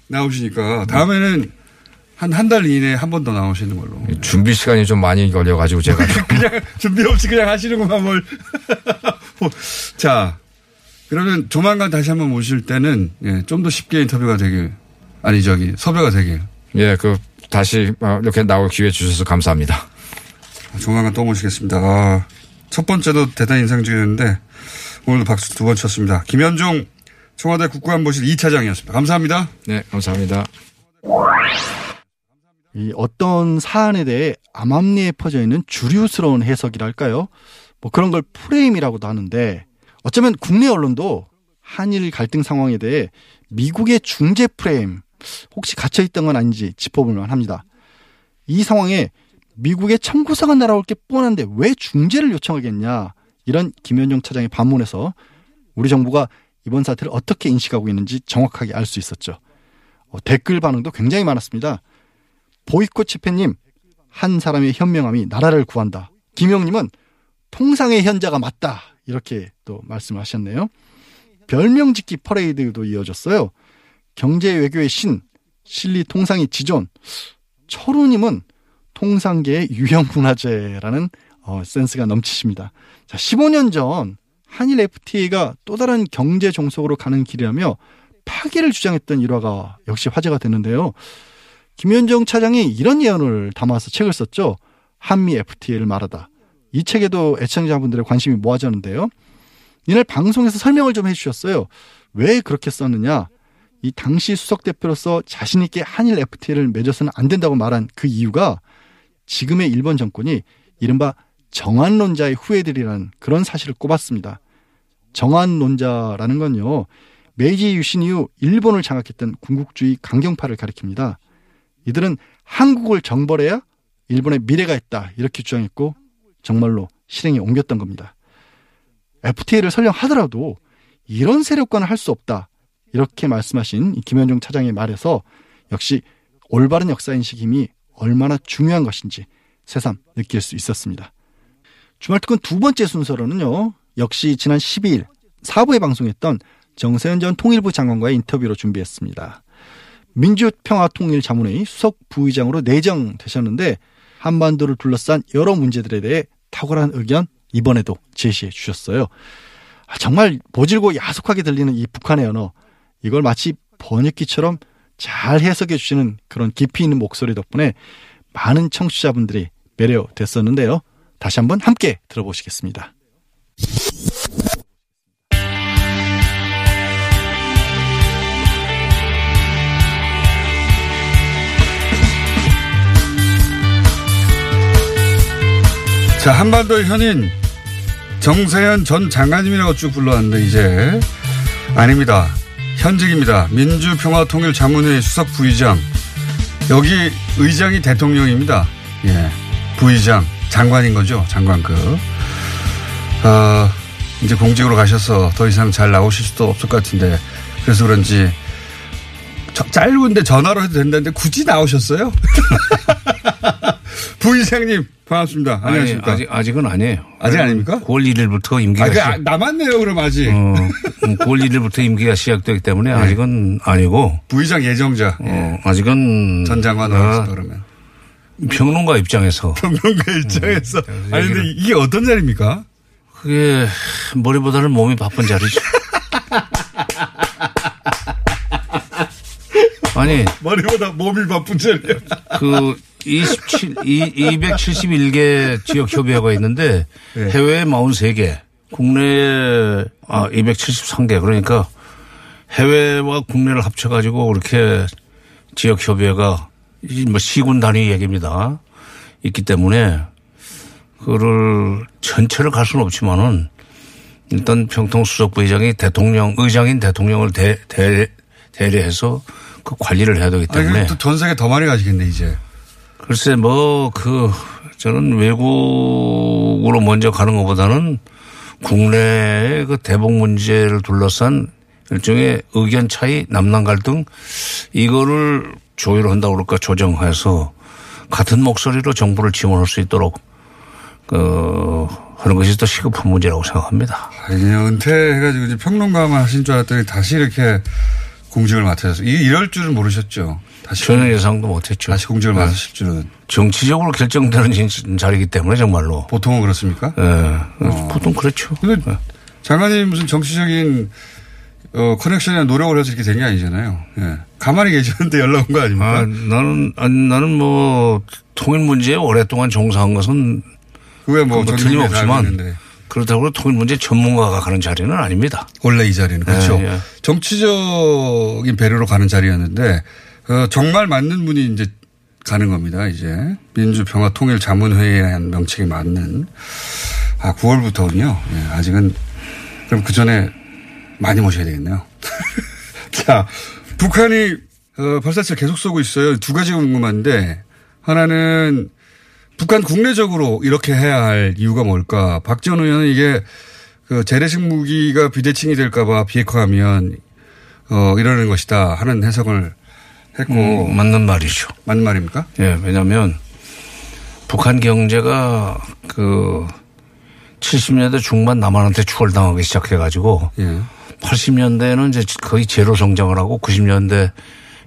나오시니까 다음에는 한 한 달 이내에 한 번 더 나오시는 걸로. 준비 시간이 좀 많이 걸려가지고 제가 그냥 준비 없이 그냥 하시는구만 뭘. 자, 그러면 조만간 다시 한번 모실 때는 예, 좀 더 쉽게 인터뷰가 되길 아니 저기 섭외가 되길 예, 그 다시 어, 이렇게 나올 기회 주셔서 감사합니다. 조만간 또 모시겠습니다. 아, 첫 번째도 대단히 인상적이었는데 오늘도 박수 두 번 쳤습니다. 김현종 청와대 국가안보실 2차장이었습니다. 감사합니다. 네, 감사합니다. 이 어떤 사안에 대해 암암리에 퍼져 있는 주류스러운 해석이랄까요? 뭐 그런 걸 프레임이라고도 하는데 어쩌면 국내 언론도 한일 갈등 상황에 대해 미국의 중재 프레임 혹시 갇혀 있던 건 아닌지 짚어볼 만합니다. 이 상황에 미국의 청구서가 날아올 게 뻔한데 왜 중재를 요청하겠냐 이런 김현종 차장의 반문에서 우리 정부가 이번 사태를 어떻게 인식하고 있는지 정확하게 알 수 있었죠. 어, 댓글 반응도 굉장히 많았습니다. 보이콧 집회님, 한 사람의 현명함이 나라를 구한다. 김영님은 통상의 현자가 맞다. 이렇게 또 말씀하셨네요. 별명 짓기 퍼레이드도 이어졌어요. 경제 외교의 신, 실리 통상의 지존. 철우님은 통상계의 유형 문화재라는 어, 센스가 넘치십니다. 자, 15년 전 한일 FTA가 또 다른 경제 종속으로 가는 길이라며 파기를 주장했던 일화가 역시 화제가 됐는데요. 김현정 차장이 이런 예언을 담아서 책을 썼죠. 한미 FTA를 말하다. 이 책에도 애청자분들의 관심이 모아졌는데요. 이날 방송에서 설명을 좀 해주셨어요. 왜 그렇게 썼느냐? 이 당시 수석 대표로서 자신 있게 한일 FTA를 맺어서는 안 된다고 말한 그 이유가 지금의 일본 정권이 이른바 정한론자의 후예들이라는 그런 사실을 꼽았습니다. 정한론자라는 건요. 메이지 유신 이후 일본을 장악했던 군국주의 강경파를 가리킵니다. 이들은 한국을 정벌해야 일본의 미래가 있다 이렇게 주장했고 정말로 실행에 옮겼던 겁니다. FTA를 설령 하더라도 이런 세력과는 할 수 없다 이렇게 말씀하신 김현종 차장의 말에서 역시 올바른 역사인식 힘이 얼마나 중요한 것인지 새삼 느낄 수 있었습니다. 주말특근 두 번째 순서로는요. 역시 지난 12일 4부에 방송했던 정세현 전 통일부 장관과의 인터뷰로 준비했습니다. 민주평화통일자문회의 수석 부의장으로 내정되셨는데 한반도를 둘러싼 여러 문제들에 대해 탁월한 의견 이번에도 제시해 주셨어요. 아, 정말 모질고 야속하게 들리는 이 북한의 언어 이걸 마치 번역기처럼 잘 해석해 주시는 그런 깊이 있는 목소리 덕분에 많은 청취자분들이 매료됐었는데요. 다시 한번 함께 들어보시겠습니다. 자, 한반도의 현인 정세현 전 장관님이라고 쭉 불러왔는데 이제 아닙니다. 현직입니다. 민주평화통일자문회 수석 부의장. 여기 의장이 대통령입니다. 예. 부의장. 장관인 거죠. 장관급. 어, 이제 공직으로 가셔서 더 이상 잘 나오실 수도 없을 것 같은데 그래서 그런지 짧은데 전화로 해도 된다는데 굳이 나오셨어요? 부의장님 반갑습니다. 안녕하십니까. 아니, 아직, 은 아니에요. 아직 아닙니까? 9월 1일부터 임기가 아, 그, 시작. 남았네요, 그럼 아직. 어, 9월 1일부터 임기가 시작되기 때문에 네. 아직은 아니고. 부의장 예정자. 어, 아직은 전 장관 아, 그러면. 평론가 입장에서 평론가 입장에서. 음, 아니, 근데 이게 어떤 자리입니까? 그게 머리보다는 몸이 바쁜 자리죠. 아니 머리보다 몸이 바쁜 자리야. 그 27, 이, 271개 지역 협의회가 있는데 네. 해외에 43개, 국내에 아 273개 그러니까 해외와 국내를 합쳐가지고 그렇게 지역 협의회가 이뭐 시군 단위 얘기입니다. 있기 때문에 그를 전체를 갈 수는 없지만은 일단 평통 수석 부의장이 대통령 의장인 대통령을 대, 대, 대리해서 그 관리를 해야 되기 때문에 그럼 전 세계 더 많이 가시겠네, 이제. 글쎄 뭐 그 저는 외국으로 먼저 가는 것보다는 국내의 그 대북 문제를 둘러싼 일종의 의견 차이, 남남 갈등 이거를 조율한다고 그럴까 조정해서 같은 목소리로 정부를 지원할 수 있도록 그 하는 것이 더 시급한 문제라고 생각합니다. 아, 이제 은퇴해가지고 평론가만 하신 줄 알았더니 다시 이렇게 공직을. 이 이럴 줄은 모르셨죠. 다시. 전혀 예상도 못했죠. 다시 공직을 네. 맡으실 줄은. 정치적으로 결정되는 진- 자리이기 때문에 정말로. 보통은 그렇습니까? 예. 보통 그렇죠. 근데 장관님 무슨 정치적인 어, 커넥션이나 노력을 해서 이렇게 된 게 아니잖아요. 예. 가만히 계셨는데 연락 온 거 아닙니까? 아, 나는, 아니, 나는 뭐, 통일 문제에 오랫동안 종사한 것은 그게 뭐, 뭐 틀림없지만. 그렇다고 통일 문제 전문가가 가는 자리는 아닙니다. 원래 이 자리는. 그렇죠. 예, 예. 정치적인 배려로 가는 자리였는데, 어, 정말 맞는 분이 이제 가는 겁니다. 이제. 민주평화통일자문회의라는 명칭에 맞는. 아, 9월부터군요. 예, 아직은. 그럼 그 전에 많이 모셔야 되겠네요. 자, 북한이, 어, 발사체 계속 쏘고 있어요. 두 가지가 궁금한데, 하나는 북한 국내적으로 이렇게 해야 할 이유가 뭘까? 박지원 의원은 이게 그 재래식 무기가 비대칭이 될까봐 비핵화하면 어 이러는 것이다 하는 해석을 했고 음, 맞는 말이죠. 맞는 말입니까? 예, 왜냐면 북한 경제가 그 70년대 중반 남한한테 추월당하기 시작해가지고 예. 80년대에는 이제 거의 제로 성장을 하고 90년대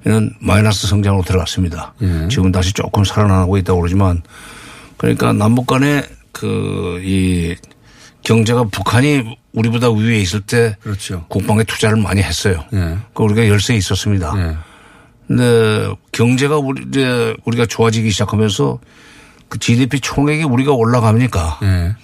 이는 마이너스 성장으로 들어갔습니다. 예. 지금 다시 조금 살아나고 있다고 그러지만 그러니까 남북 간의 그 이 경제가 북한이 우리보다 위에 있을 때 그렇죠. 국방에 투자를 많이 했어요. 예. 그 우리가 열세에 있었습니다. 예. 근데 경제가 우리 이제 우리가 좋아지기 시작하면서 그 GDP 총액이 우리가 올라가니까 예.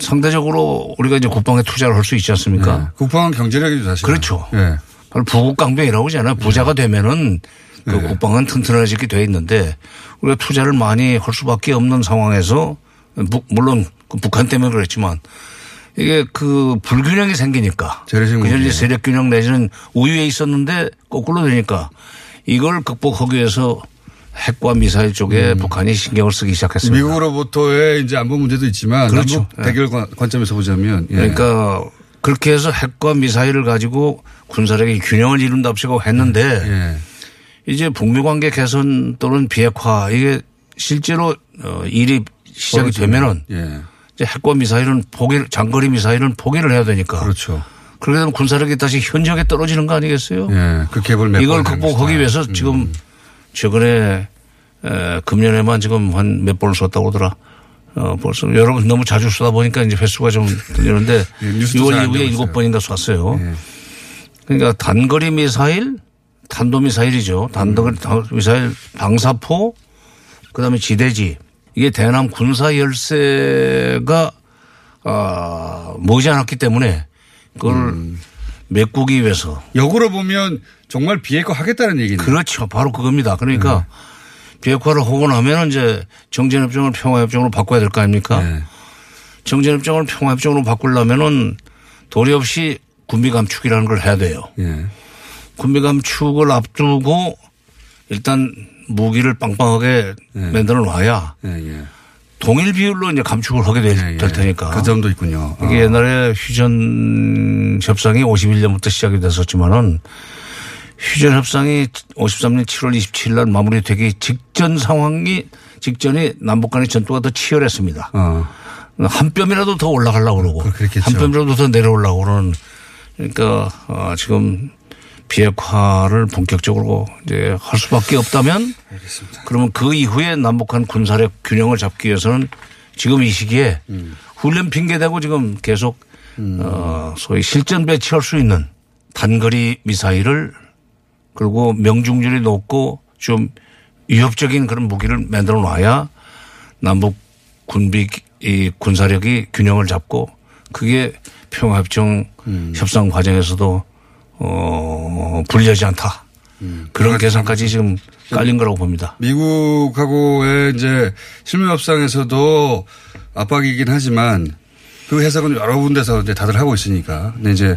상대적으로 우리가 이제 국방에 투자를 할 수 있지 않습니까? 예. 국방은 경제력이죠, 사실. 그렇죠. 예. 바로 부국 강병이라고 하잖아요. 부자가 되면은 그 네. 국방은 튼튼해지게 돼 있는데 우리가 투자를 많이 할 수밖에 없는 상황에서 무- 물론 그 북한 때문에 그랬지만 이게 그 불균형이 생기니까 재래식 그전 무기. 이제 세력 균형 내지는 우위에 있었는데 거꾸로 되니까 이걸 극복하기 위해서 핵과 미사일 쪽에 북한이 신경을 쓰기 시작했습니다. 음. 미국으로부터의 이제 안보 문제도 있지만 그렇죠. 남북 대결 관- 관점에서 보자면 예. 그러니까 그렇게 해서 핵과 미사일을 가지고 군사력의 균형을 이룬답시고 했는데 예. 이제 북미 관계 개선 또는 비핵화 이게 실제로 어, 일이 시작이 되면은 예. 이제 핵과 미사일은 포기 장거리 미사일은 포기를 해야 되니까 그렇죠. 그러게 되면 군사력이 다시 현저하게 떨어지는 거 아니겠어요? 예. 그 갭을 몇 이걸 번 극복하기 하는 위해서. 음. 지금 최근에 에, 금년에만 지금 한 몇 번을 썼다고 하더라. 어, 벌써 여러분 너무 자주 쓰다 보니까 이제 횟수가 좀 늘는데 예, 뉴스도 잘안 6월 이후에 일곱. 번인가 쐈어요. 예. 그러니까 단거리 미사일, 탄도 미사일이죠. 단거리 미사일 방사포, 그다음에 지대지. 이게 대남 군사 열세가 아, 머지 않았기 때문에 그걸 음. 메꾸기 위해서 역으로 보면 정말 비핵화 하겠다는 얘기네요. 그렇죠. 바로 그겁니다. 그러니까 네. 비핵화를 하고 나면은 이제 정전협정을 평화협정으로 바꿔야 될 거 아닙니까? 예. 정전협정을 평화협정으로 바꾸려면은 도리 없이 군비 감축이라는 걸 해야 돼요. 예. 군비 감축을 앞두고 일단 무기를 빵빵하게 네. 만들어 놔야 예. 예. 동일 비율로 이제 감축을 하게 될, 예, 예. 될 테니까. 그 점도 있군요. 이게 어. 옛날에 휴전 협상이 51년부터 시작이 됐었지만은 휴전 협상이 53년 7월 27일 날 마무리되기 직전 상황이 직전에 남북 간의 전투가 더 치열했습니다. 어. 한 뼘이라도 더 올라가려고 그러고. 한 뼘이라도 더 내려오려고 그러는 그러니까 어, 지금 비핵화를 본격적으로 이제 할 수밖에 없다면 그러면 그 이후에 남북한 군사력 균형을 잡기 위해서는 지금 이 시기에 음. 훈련 핑계 대고 지금 계속 어, 소위 실전 배치할 수 있는 단거리 미사일을 그리고 명중률이 높고 좀 위협적인 그런 무기를 만들어 놔야 남북 군비 이 군사력이 균형을 잡고 그게 평화협정 협상 과정에서도 어 불리하지 않다. 그런 계산까지 지금 깔린 거라고 봅니다. 미국하고의 이제 실무 협상에서도 압박이긴 하지만 그 해석은 여러 군데서 이제 다들 하고 있으니까. 근데 이제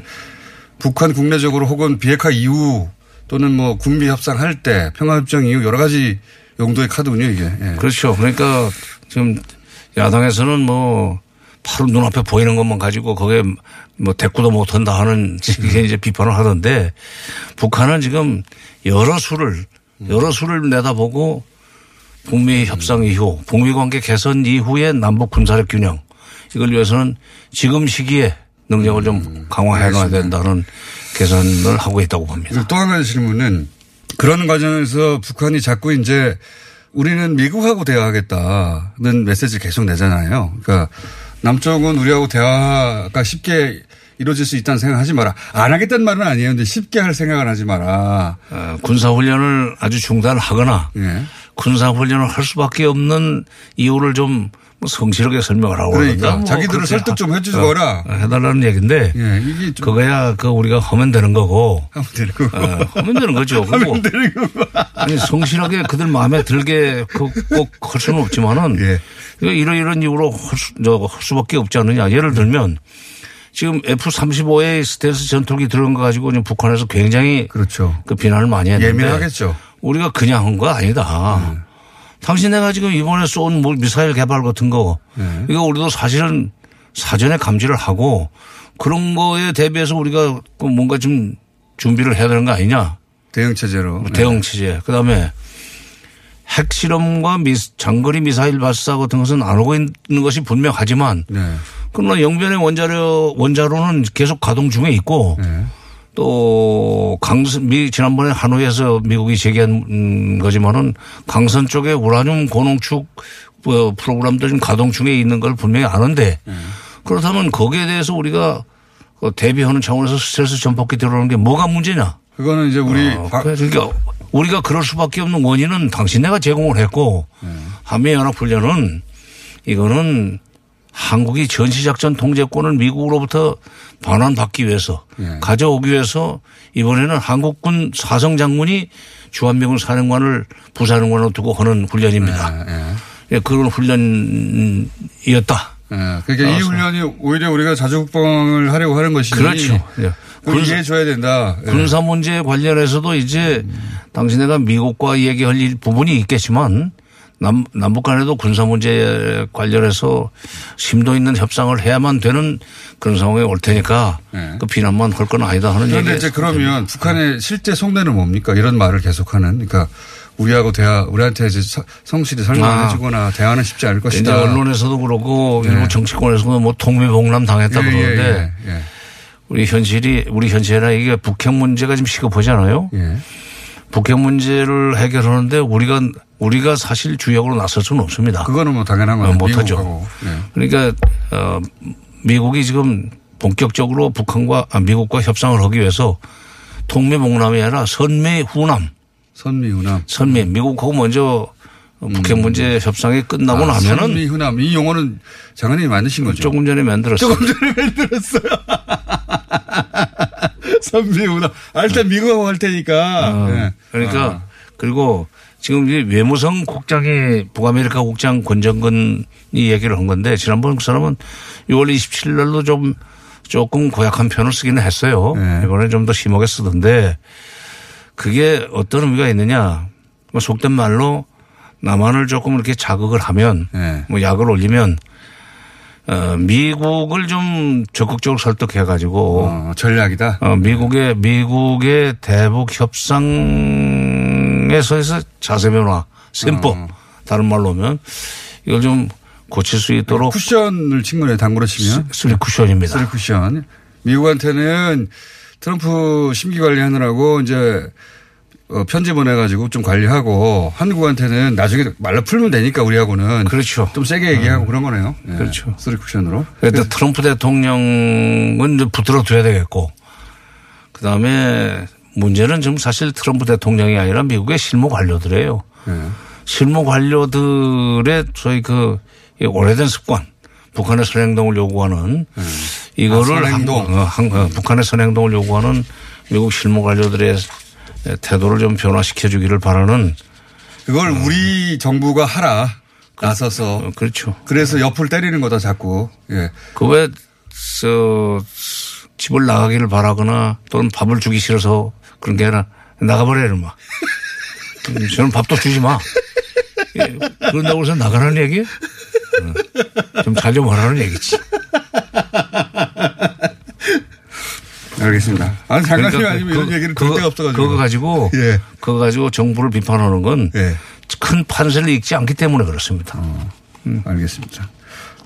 북한 국내적으로 혹은 비핵화 이후 또는 뭐 군비 협상할 때 평화협정 이후 여러 가지 용도의 카드군요, 이게. 예. 그렇죠. 그러니까 지금 야당에서는 뭐 바로 눈앞에 보이는 것만 가지고 거기에 뭐 대꾸도 못한다 하는 이게 이제 비판을 하던데 북한은 지금 여러 수를 여러 수를 내다보고 북미 협상 이후 북미 관계 개선 이후에 남북 군사력 균형 이걸 위해서는 지금 시기에 능력을 좀 강화해 놔야 된다는 계산을 하고 있다고 봅니다. 또 한 가지 질문은 그런 과정에서 북한이 자꾸 이제 우리는 미국하고 대화하겠다는 메시지를 계속 내잖아요. 그러니까 남쪽은 우리하고 대화가 쉽게 이루어질 수 있다는 생각하지 마라. 안 하겠다는 말은 아니에요. 근데 쉽게 할 생각을 하지 마라. 어, 군사훈련을 아주 중단하거나 예. 군사훈련을 할 수밖에 없는 이유를 좀 뭐 성실하게 설명을 하고 그러니까 뭐 자기들을 설득 좀 하- 해주거라. 어, 해달라는 얘기인데 예. 이게 좀 그거야 그 우리가 하면 되는 거고 하면 되는 거고. 어, 하면 되는 거죠. 하면 되는 거고. 아니 성실하게 그들 마음에 들게 꼭할 수는 없지만은 예. 이런 이런 이유로 할, 수, 저, 할 수밖에 없지 않느냐. 예를 들면 지금 F-35의 스텔스 전투기 들어간 거 가지고 지금 북한에서 굉장히 그렇죠. 그 비난을 많이 했는데 예민하겠죠. 우리가 그냥 한 거 아니다. 네. 당신네가 지금 이번에 쏜 뭐 미사일 개발 같은 거 네. 이거 우리도 사실은 사전에 감지를 하고 그런 거에 대비해서 우리가 그 뭔가 좀 준비를 해야 되는 거 아니냐. 대응 체제로. 네. 대응 체제. 그다음에 핵실험과 미, 장거리 미사일 발사 같은 것은 안 하고 있는 것이 분명하지만 네. 그러나 영변의 원자료 원자로는 계속 가동 중에 있고 네. 또 강선 미 지난번에 하노이에서 미국이 제기한 음, 거지만은 강선 쪽에 우라늄 고농축 어, 프로그램도 지금 가동 중에 있는 걸 분명히 아는데 그렇다면 거기에 대해서 우리가 어, 대비하는 차원에서 스트레스 전폭기 들어오는 게 뭐가 문제냐? 그거는 이제 우리 어, 박- 그러니까 우리가 그럴 수밖에 없는 원인은 당신네가 제공을 했고 한미 연합 훈련은 이거는 한국이 전시작전 통제권을 미국으로부터 반환받기 위해서 예. 가져오기 위해서 이번에는 한국군 사성 장군이 주한미군 사령관을 부사령관으로 두고 하는 훈련입니다. 예, 예. 예, 그런 훈련이었다. 예, 그러니까 이 훈련이 오히려 우리가 자주국방을 하려고 하는 것이니 그렇죠. 예. 그걸 군사- 이해해줘야 된다. 예. 군사 문제 관련해서도 이제 당신네가 미국과 얘기할 일 부분이 있겠지만 남, 남북 간에도 군사 문제 관련해서 심도 있는 협상을 해야만 되는 그런 상황에 올 테니까 네. 그 비난만 할 건 아니다 하는 그런데 얘기. 이제 그러면 북한의 실제 속내는 뭡니까? 이런 말을 계속하는. 그러니까 우리하고 대화, 우리한테 이제 서- 성실히 설명을 아. 해주거나 대화는 쉽지 않을 이제 것이다. 언론에서도 그렇고 일부 정치권에서도 뭐 통미봉남 당했다 예, 그러는데 예, 예, 우리 현실이 우리 현실이나 이게 북핵 문제가 지금 시급하잖아요. 북핵 문제를 해결하는데 우리가 우리가 사실 주역으로 나설 수는 없습니다. 그거는 뭐 당연한 거죠. 어, 못하죠. 예. 그러니까 어 미국이 지금 본격적으로 북한과 아, 미국과 협상을 하기 위해서 통미봉남이 아니라 선미 후남, 선미훈남. 선미 미국하고 먼저 북핵 문제 협상이 끝나고 아, 나면은 선미훈남. 이 용어는 장관님이 만드신 거죠. 조금 전에 만들었어요. 선미훈남. 아, 일단 미국하고 할 테니까. 어, 예. 그러니까 아. 그리고 지금 이제 외무성 국장이 북아메리카 국장 권정근이 얘기를 한 건데 지난번 그 사람은 6월 27일 날도 좀 조금 고약한 표현을 쓰기는 했어요. 네. 이번에 좀 더 심하게 쓰던데 그게 어떤 의미가 있느냐. 뭐 속된 말로 남한을 조금 이렇게 자극을 하면 네. 뭐 약을 올리면 어, 미국을 좀 적극적으로 설득해 가지고 어, 전략이다. 어, 미국의 미국의 대북 협상에서에서 자세 변화, 셈법 어. 다른 말로 하면 이걸 좀 고칠 수 있도록 쿠션을 친 거네요. 당구로 치면. 쓰리 쿠션입니다. 쓰리 쿠션. 미국한테는 트럼프 심기 관리하느라고 이제 어, 편지 보내가지고 좀 관리하고 한국한테는 나중에 말로 풀면 되니까 우리하고는 그렇죠. 좀 세게 얘기하고 그런 거네요. 예. 그렇죠. 쓰리 쿠션으로. 그래도 트럼프 대통령은 이제 붙들어 둬야 되겠고 그 다음에 문제는 지금 사실 트럼프 대통령이 아니라 미국의 실무 관료들이에요. 예. 실무 관료들의 저희 그 오래된 습관, 북한의 선행동을 요구하는 이거를 아, 선행동. 한- 어, 한- 어, 북한의 선행동을 요구하는 미국 실무 관료들의 태도를 좀 변화시켜 주기를 바라는 그걸 우리 정부가 하라. 나서서. 어, 그렇죠. 그래서 옆을 때리는 거다 자꾸. 예. 그왜 저 집을 나가기를 바라거나 또는 밥을 주기 싫어서 그런 게 아니라 나가버려 이놈아. 음, 저는 밥도 주지 마. 예, 그런다고 해서 나가라는 얘기? 좀 잘좀 하라는 얘기지. 알겠습니다. 아니, 장관님 아니면 이런 그- 얘기를 그거- 들 데가 없어가지고. 그거 가지고 예. 그거 가지고 정부를 비판하는 건큰 예. 판세를 읽지 않기 때문에 그렇습니다. 음, 알겠습니다.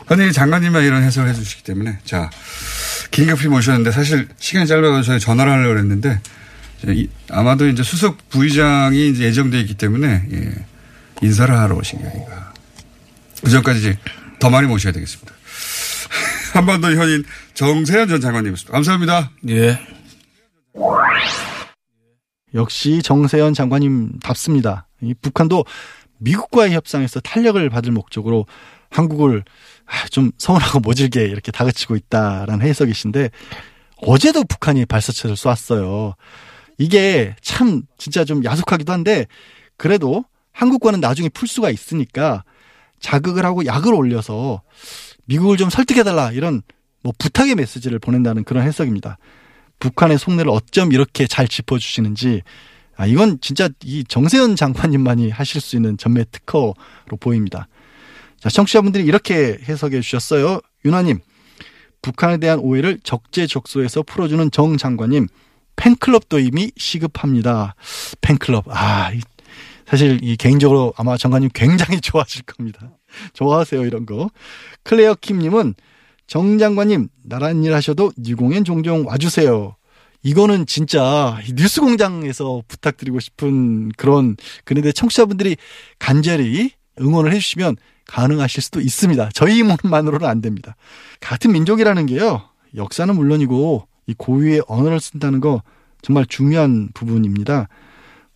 흔히 장관님만 이런 해석을 해 주시기 때문에 자 긴급히 모셨는데 사실 시간이 짧아서 저희 전화를 하려고 했는데 아마도 이제 수석 부의장이 이제 예정돼 있기 때문에 예, 인사를 하러 오신 게 아닌가. 그 전까지 이제 더 많이 모셔야 되겠습니다. 한반도 현인 정세현 전 장관님이었습니다. 감사합니다. 예. 역시 정세현 장관님 답습니다. 이 북한도 미국과의 협상에서 탄력을 받을 목적으로 한국을 아, 좀 서운하고 모질게 이렇게 다그치고 있다라는 해석이신데 어제도 북한이 발사체를 쏘았어요. 이게 참 진짜 좀 야속하기도 한데 그래도 한국과는 나중에 풀 수가 있으니까 자극을 하고 약을 올려서 미국을 좀 설득해달라 이런 뭐 부탁의 메시지를 보낸다는 그런 해석입니다. 북한의 속내를 어쩜 이렇게 잘 짚어주시는지 아 이건 진짜 이 정세현 장관님만이 하실 수 있는 전매 특허로 보입니다. 자 청취자분들이 이렇게 해석해 주셨어요. 윤아님 북한에 대한 오해를 적재적소에서 풀어주는 정 장관님 팬클럽도 이미 시급합니다. 팬클럽 아 이- 사실 이 개인적으로 아마 장관님 굉장히 좋아하실 겁니다. 좋아하세요 이런 거. 클레어 킴님은 정 장관님 나란 일 하셔도 뉴공엔 종종 와주세요. 이거는 진짜 뉴스 공장에서 부탁드리고 싶은 그런 그런데 청취자분들이 간절히 응원을 해주시면 가능하실 수도 있습니다. 저희 힘만으로는 안 됩니다. 같은 민족이라는 게요. 역사는 물론이고 이 고유의 언어를 쓴다는 거 정말 중요한 부분입니다.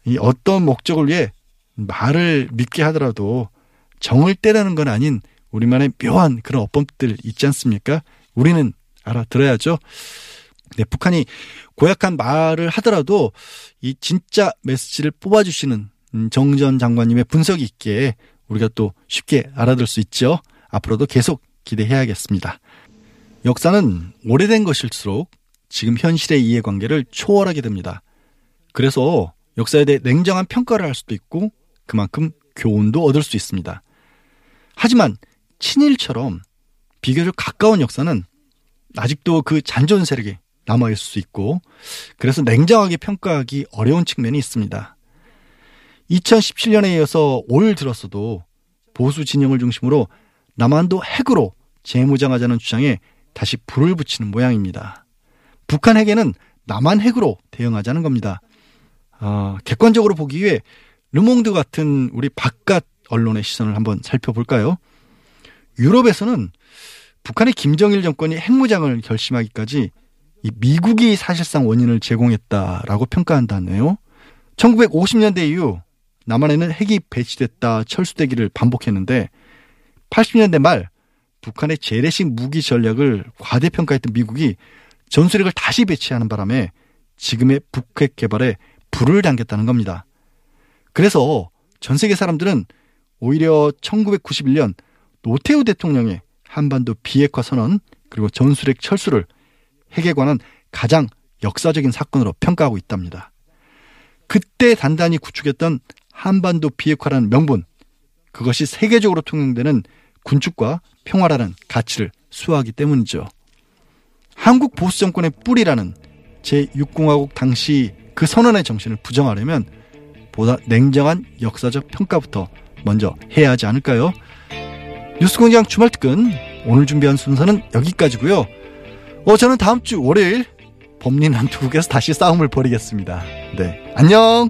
이 어떤 목적을 위해 말을 믿게 하더라도 정을 때라는 건 아닌 우리만의 묘한 그런 어법들 있지 않습니까? 우리는 알아들어야죠. 네, 북한이 고약한 말을 하더라도 이 진짜 메시지를 뽑아주시는 음, 정전 장관님의 분석이 있기에 우리가 또 쉽게 알아들 수 있죠. 앞으로도 계속 기대해야겠습니다. 역사는 오래된 것일수록 지금 현실의 이해관계를 초월하게 됩니다. 그래서 역사에 대해 냉정한 평가를 할 수도 있고 그만큼 교훈도 얻을 수 있습니다. 하지만 친일처럼 비교적 가까운 역사는 아직도 그 잔존 세력이 남아있을 수 있고 그래서 냉정하게 평가하기 어려운 측면이 있습니다. 2017년에 이어서 올 들었어도 보수 진영을 중심으로 남한도 핵으로 재무장하자는 주장에 다시 불을 붙이는 모양입니다. 북한 핵에는 남한 핵으로 대응하자는 겁니다. 어, 객관적으로 보기 위해 르몽드 같은 우리 바깥 언론의 시선을 한번 살펴볼까요? 유럽에서는 북한의 김정일 정권이 핵무장을 결심하기까지 이 미국이 사실상 원인을 제공했다라고 평가한다네요. 1950년대 이후 남한에는 핵이 배치됐다 철수되기를 반복했는데 80년대 말 북한의 재래식 무기 전략을 과대평가했던 미국이 전술핵을 다시 배치하는 바람에 지금의 북핵 개발에 불을 당겼다는 겁니다. 그래서 전 세계 사람들은 오히려 1991년 노태우 대통령의 한반도 비핵화 선언 그리고 전술핵 철수를 핵에 관한 가장 역사적인 사건으로 평가하고 있답니다. 그때 단단히 구축했던 한반도 비핵화라는 명분, 그것이 세계적으로 통용되는 군축과 평화라는 가치를 수호하기 때문이죠. 한국 보수 정권의 뿌리라는 제6공화국 당시 그 선언의 정신을 부정하려면 보다 냉정한 역사적 평가부터 먼저 해야 하지 않을까요? 뉴스공장 주말 특근 오늘 준비한 순서는 여기까지고요. 어 저는 다음 주 월요일 범린 한투국에서 다시 싸움을 벌이겠습니다. 네, 안녕.